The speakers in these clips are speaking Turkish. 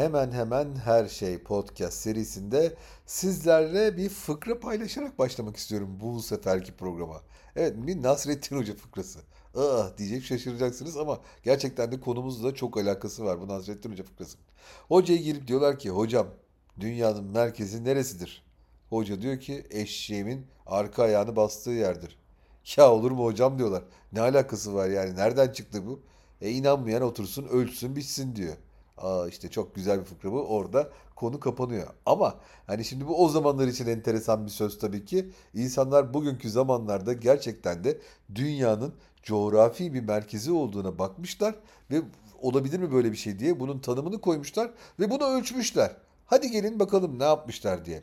Hemen hemen her şey podcast serisinde sizlerle bir fıkra paylaşarak başlamak istiyorum bu seferki programa. Evet bir Nasrettin Hoca fıkrası. Ah diyecek şaşıracaksınız ama gerçekten de konumuzla çok alakası var bu Nasrettin Hoca fıkrası. Hocaya girip diyorlar ki hocam dünyanın merkezi neresidir? Hoca diyor ki eşeğimin arka ayağını bastığı yerdir. Ya olur mu hocam diyorlar. Ne alakası var yani nereden çıktı bu? E inanmayan otursun ölsün bitsin diyor. Aa işte çok güzel bir fıkra bu. Orada konu kapanıyor. Ama hani şimdi bu o zamanlar için enteresan bir söz tabii ki. İnsanlar bugünkü zamanlarda gerçekten de dünyanın coğrafi bir merkezi olduğuna bakmışlar ve olabilir mi böyle bir şey diye bunun tanımını koymuşlar ve bunu ölçmüşler. Hadi gelin bakalım ne yapmışlar diye.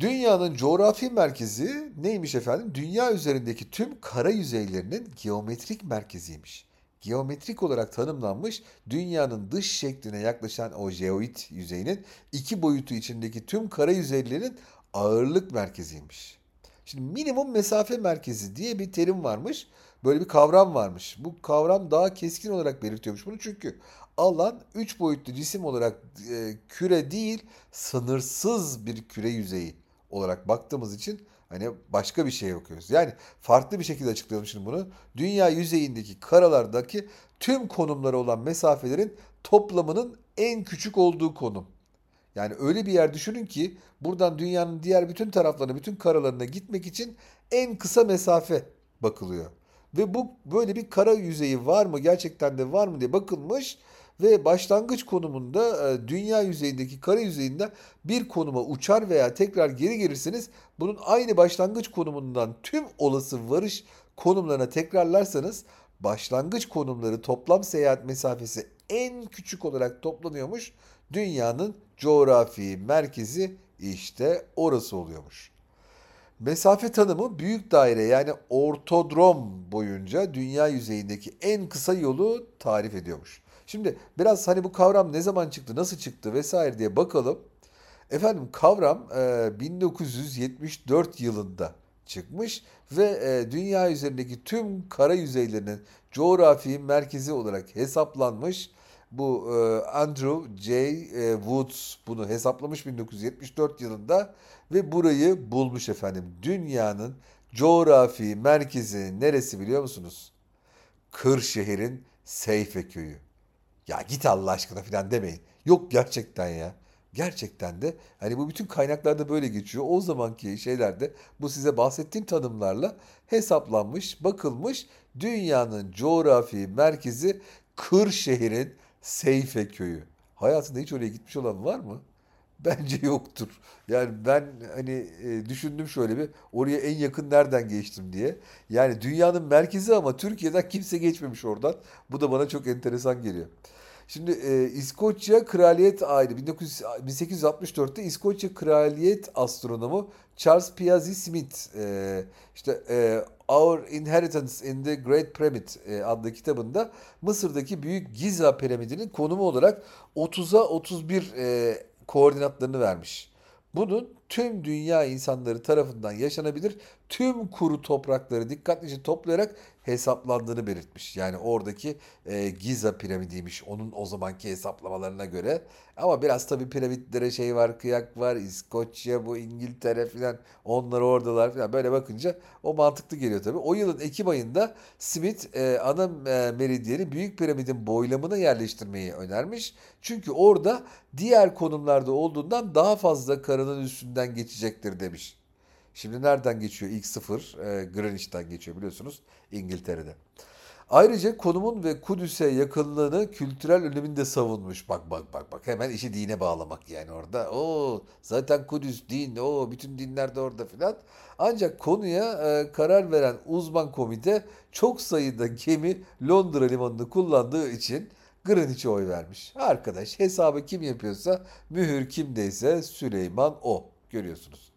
Dünyanın coğrafi merkezi neymiş efendim? Dünya üzerindeki tüm kara yüzeylerinin geometrik merkeziymiş. Geometrik olarak tanımlanmış dünyanın dış şekline yaklaşan o jeoid yüzeyinin iki boyutu içindeki tüm kara yüzeylerin ağırlık merkeziymiş. Şimdi minimum mesafe merkezi diye bir terim varmış. Böyle bir kavram varmış. Bu kavram daha keskin olarak belirtiyormuş bunu çünkü alan 3 boyutlu cisim olarak e, küre değil sınırsız bir küre yüzeyi olarak baktığımız için hani başka bir şey okuyoruz. Yani farklı bir şekilde açıklayalım şimdi bunu. Dünya yüzeyindeki karalardaki tüm konumları olan mesafelerin toplamının en küçük olduğu konum. Yani öyle bir yer düşünün ki buradan dünyanın diğer bütün taraflarına, bütün karalarına gitmek için en kısa mesafe bakılıyor. Ve bu böyle bir kara yüzeyi var mı gerçekten de var mı diye bakılmış ve başlangıç konumunda e, dünya yüzeyindeki kara yüzeyinde bir konuma uçar veya tekrar geri gelirseniz bunun aynı başlangıç konumundan tüm olası varış konumlarına tekrarlarsanız başlangıç konumları toplam seyahat mesafesi en küçük olarak toplanıyormuş. Dünyanın coğrafi merkezi işte orası oluyormuş. Mesafe tanımı büyük daire yani ortodrom boyunca dünya yüzeyindeki en kısa yolu tarif ediyormuş. Şimdi biraz hani bu kavram ne zaman çıktı, nasıl çıktı vesaire diye bakalım. Efendim kavram e, 1974 yılında çıkmış ve e, dünya üzerindeki tüm kara yüzeylerinin coğrafi merkezi olarak hesaplanmış. Bu e, Andrew J. E, Woods bunu hesaplamış 1974 yılında ve burayı bulmuş efendim. Dünyanın coğrafi merkezi neresi biliyor musunuz? Kırşehir'in Seyfe köyü. Ya git Allah aşkına falan demeyin. Yok gerçekten ya. Gerçekten de hani bu bütün kaynaklarda böyle geçiyor. O zamanki şeylerde bu size bahsettiğim tanımlarla hesaplanmış, bakılmış dünyanın coğrafi merkezi Kırşehir'in Seyfe köyü. Hayatında hiç oraya gitmiş olan var mı? Bence yoktur. Yani ben hani e, düşündüm şöyle bir oraya en yakın nereden geçtim diye. Yani dünyanın merkezi ama Türkiye'den kimse geçmemiş oradan. Bu da bana çok enteresan geliyor. Şimdi e, İskoçya Kraliyet Aile 1900, 1864'te İskoçya Kraliyet astronomu Charles Piazzi Smith e, işte e, Our Inheritance in the Great Pyramid e, adlı kitabında Mısır'daki Büyük Giza piramidinin konumu olarak 30'a 31 e, koordinatlarını vermiş. Bunun tüm dünya insanları tarafından yaşanabilir tüm kuru toprakları dikkatlice toplayarak hesaplandığını belirtmiş. Yani oradaki e, Giza piramidiymiş onun o zamanki hesaplamalarına göre. Ama biraz tabii piramitlere şey var, kıyak var, İskoçya, bu İngiltere filan onlar oradalar filan böyle bakınca o mantıklı geliyor tabii. O yılın Ekim ayında Smith e, ana e, meridyeni Büyük Piramidin boylamına yerleştirmeyi önermiş. Çünkü orada diğer konumlarda olduğundan daha fazla karanın üstünden geçecektir demiş. Şimdi nereden geçiyor ilk sıfır? E, Greenwich'ten geçiyor biliyorsunuz İngiltere'de. Ayrıca konumun ve Kudüs'e yakınlığını kültürel öneminde savunmuş. Bak bak bak bak hemen işi dine bağlamak yani orada. O zaten Kudüs din, o bütün dinler de orada filan. Ancak konuya e, karar veren uzman komite çok sayıda gemi Londra limanını kullandığı için Greenwich'e oy vermiş. Arkadaş hesabı kim yapıyorsa mühür kimdeyse Süleyman o. Görüyorsunuz.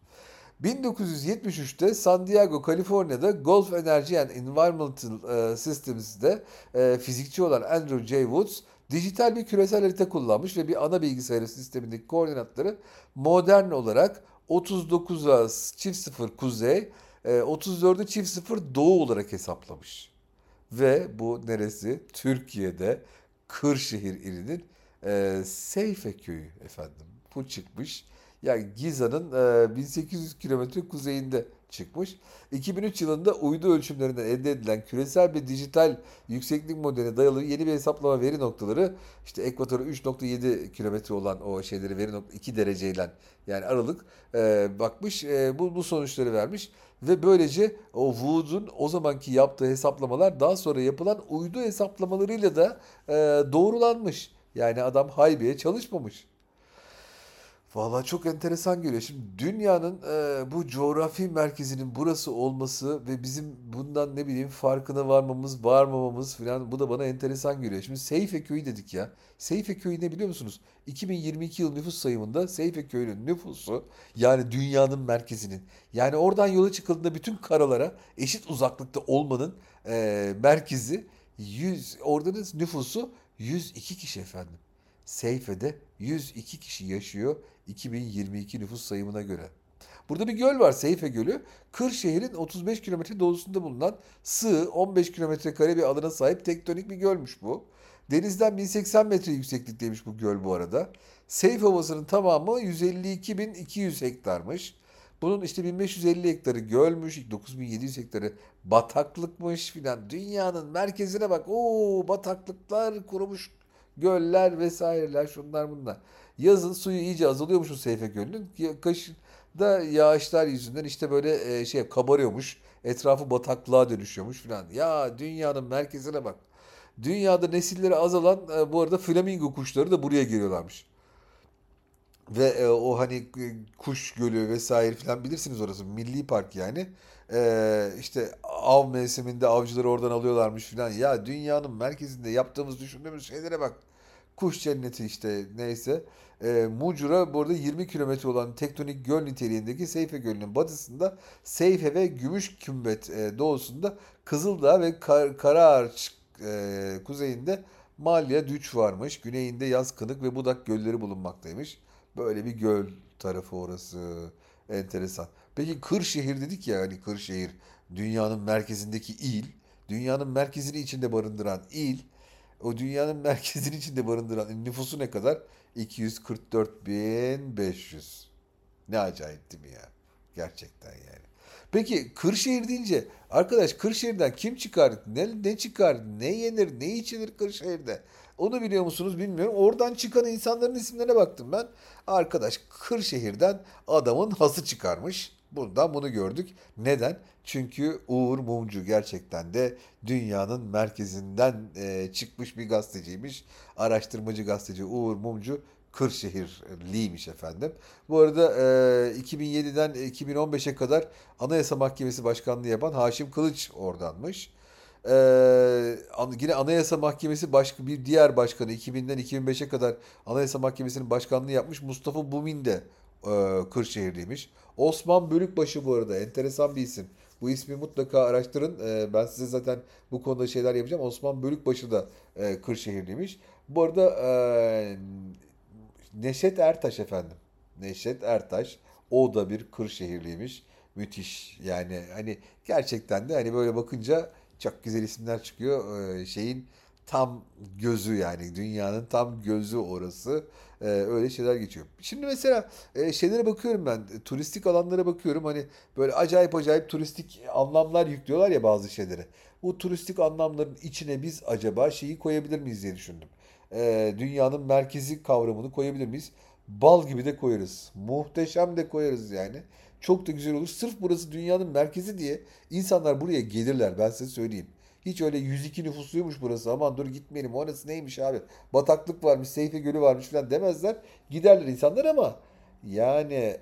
1973'te San Diego, Kaliforniya'da Gulf Energy and Environmental e, Systems'de e, fizikçi olan Andrew J. Woods dijital bir küresel harita kullanmış ve bir ana bilgisayar sistemindeki koordinatları modern olarak 39'a çift sıfır kuzey, 34'e çift sıfır doğu olarak hesaplamış. Ve bu neresi? Türkiye'de Kırşehir ilinin E, Seyfe köyü efendim. Bu çıkmış. Yani Giza'nın e, 1800 kilometre kuzeyinde çıkmış. 2003 yılında uydu ölçümlerinden elde edilen küresel bir dijital yükseklik modeline dayalı yeni bir hesaplama veri noktaları işte ekvatora 3.7 kilometre olan o şeyleri veri nokta 2 dereceyle yani aralık e, bakmış e, bu, bu sonuçları vermiş ve böylece o Wood'un o zamanki yaptığı hesaplamalar daha sonra yapılan uydu hesaplamalarıyla da e, doğrulanmış. Yani adam haybeye çalışmamış. Valla çok enteresan geliyor. Şimdi dünyanın e, bu coğrafi merkezinin burası olması ve bizim bundan ne bileyim farkına varmamız, varmamamız falan bu da bana enteresan geliyor. Şimdi Seyfe Köyü dedik ya. Seyfe Köyü ne biliyor musunuz? 2022 yıl nüfus sayımında Seyfe Köyü'nün nüfusu yani dünyanın merkezinin yani oradan yola çıkıldığında bütün karalara eşit uzaklıkta olmanın e, merkezi 100 oradanın nüfusu 102 kişi efendim. Seyfe'de 102 kişi yaşıyor 2022 nüfus sayımına göre. Burada bir göl var Seyfe Gölü. Kırşehir'in 35 kilometre doğusunda bulunan sığ 15 kilometre kare bir alana sahip tektonik bir gölmüş bu. Denizden 1080 metre yükseklikteymiş bu göl bu arada. Seyfe Ovası'nın tamamı 152.200 hektarmış. Bunun işte 1550 hektarı gölmüş, 9700 hektarı bataklıkmış filan. Dünyanın merkezine bak. Oo bataklıklar kurumuş göller vesaireler şunlar bunlar. Yazın suyu iyice azalıyormuş o Seyfe Gölü'nün. Kışın da yağışlar yüzünden işte böyle e, şey kabarıyormuş. Etrafı bataklığa dönüşüyormuş falan. Ya dünyanın merkezine bak. Dünyada nesilleri azalan e, bu arada flamingo kuşları da buraya geliyorlarmış. Ve e, o hani kuş gölü vesaire falan bilirsiniz orası milli park yani. E, işte av mevsiminde avcıları oradan alıyorlarmış falan. Ya dünyanın merkezinde yaptığımız düşündüğümüz şeylere bak. Kuş cenneti işte neyse. E, Mucura burada 20 kilometre olan tektonik göl niteliğindeki Seyfe Gölü'nün batısında Seyfe ve Gümüş Kümbet e, doğusunda Kızıldağ ve Kar Karaağaç e, kuzeyinde Malya Düç varmış. Güneyinde Yaz Kınık ve Budak gölleri bulunmaktaymış. Böyle bir göl tarafı orası. Enteresan. Peki Kırşehir dedik ya hani Kırşehir dünyanın merkezindeki il. Dünyanın merkezini içinde barındıran il. O dünyanın merkezini içinde barındıran nüfusu ne kadar? 244.500. Ne acayip değil mi ya? Gerçekten yani. Peki Kırşehir deyince arkadaş Kırşehir'den kim çıkar? Ne, ne çıkar? Ne yenir? Ne içilir Kırşehir'de? Onu biliyor musunuz bilmiyorum. Oradan çıkan insanların isimlerine baktım ben. Arkadaş Kırşehir'den adamın hası çıkarmış. Bundan bunu gördük. Neden? Çünkü Uğur Mumcu gerçekten de dünyanın merkezinden e, çıkmış bir gazeteciymiş. Araştırmacı gazeteci Uğur Mumcu Kırşehirliymiş efendim. Bu arada e, 2007'den 2015'e kadar Anayasa Mahkemesi Başkanlığı yapan Haşim Kılıç oradanmış. Ee, yine Anayasa Mahkemesi başka bir diğer başkanı 2000'den 2005'e kadar Anayasa Mahkemesi'nin başkanlığı yapmış Mustafa Bumin de e, Kırşehirliymiş. Osman Bölükbaşı bu arada enteresan bir isim. Bu ismi mutlaka araştırın. E, ben size zaten bu konuda şeyler yapacağım. Osman Bölükbaşı da e, Kırşehirliymiş. Bu arada e, Neşet Ertaş efendim. Neşet Ertaş. O da bir Kırşehirliymiş. Müthiş. Yani hani gerçekten de hani böyle bakınca çok güzel isimler çıkıyor. Ee, şeyin tam gözü yani dünyanın tam gözü orası. Ee, öyle şeyler geçiyor. Şimdi mesela e, şeylere bakıyorum ben. Turistik alanlara bakıyorum. Hani böyle acayip acayip turistik anlamlar yüklüyorlar ya bazı şeylere. Bu turistik anlamların içine biz acaba şeyi koyabilir miyiz diye düşündüm. Ee, dünyanın merkezi kavramını koyabilir miyiz? Bal gibi de koyarız. Muhteşem de koyarız yani. Çok da güzel olur. Sırf burası dünyanın merkezi diye insanlar buraya gelirler ben size söyleyeyim. Hiç öyle 102 nüfusluymuş burası aman dur gitmeyelim orası neymiş abi. Bataklık varmış, Seyfe Gölü varmış falan demezler. Giderler insanlar ama yani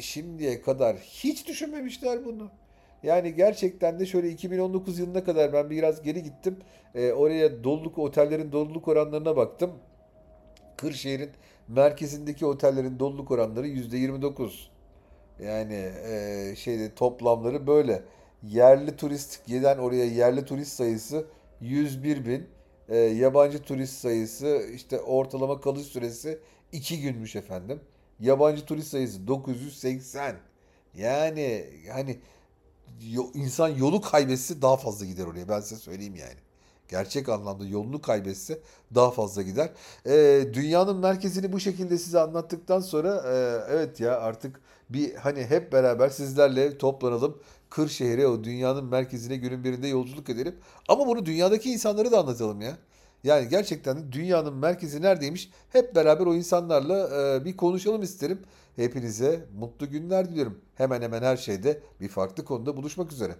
şimdiye kadar hiç düşünmemişler bunu. Yani gerçekten de şöyle 2019 yılına kadar ben biraz geri gittim. E, oraya doluluk otellerin doluluk oranlarına baktım. Kırşehir'in merkezindeki otellerin doluluk oranları %29. Yani e, şeyde toplamları böyle. Yerli turist giden oraya yerli turist sayısı 101 bin. E, yabancı turist sayısı işte ortalama kalış süresi 2 günmüş efendim. Yabancı turist sayısı 980. Yani hani insan yolu kaybetse daha fazla gider oraya ben size söyleyeyim yani. gerçek anlamda yolunu kaybetse daha fazla gider. Ee, dünyanın merkezini bu şekilde size anlattıktan sonra e, evet ya artık bir hani hep beraber sizlerle toplanalım. Kırşehir'e o dünyanın merkezine günün birinde yolculuk edelim. Ama bunu dünyadaki insanları da anlatalım ya. Yani gerçekten dünyanın merkezi neredeymiş? Hep beraber o insanlarla e, bir konuşalım isterim. Hepinize mutlu günler diliyorum. Hemen hemen her şeyde bir farklı konuda buluşmak üzere.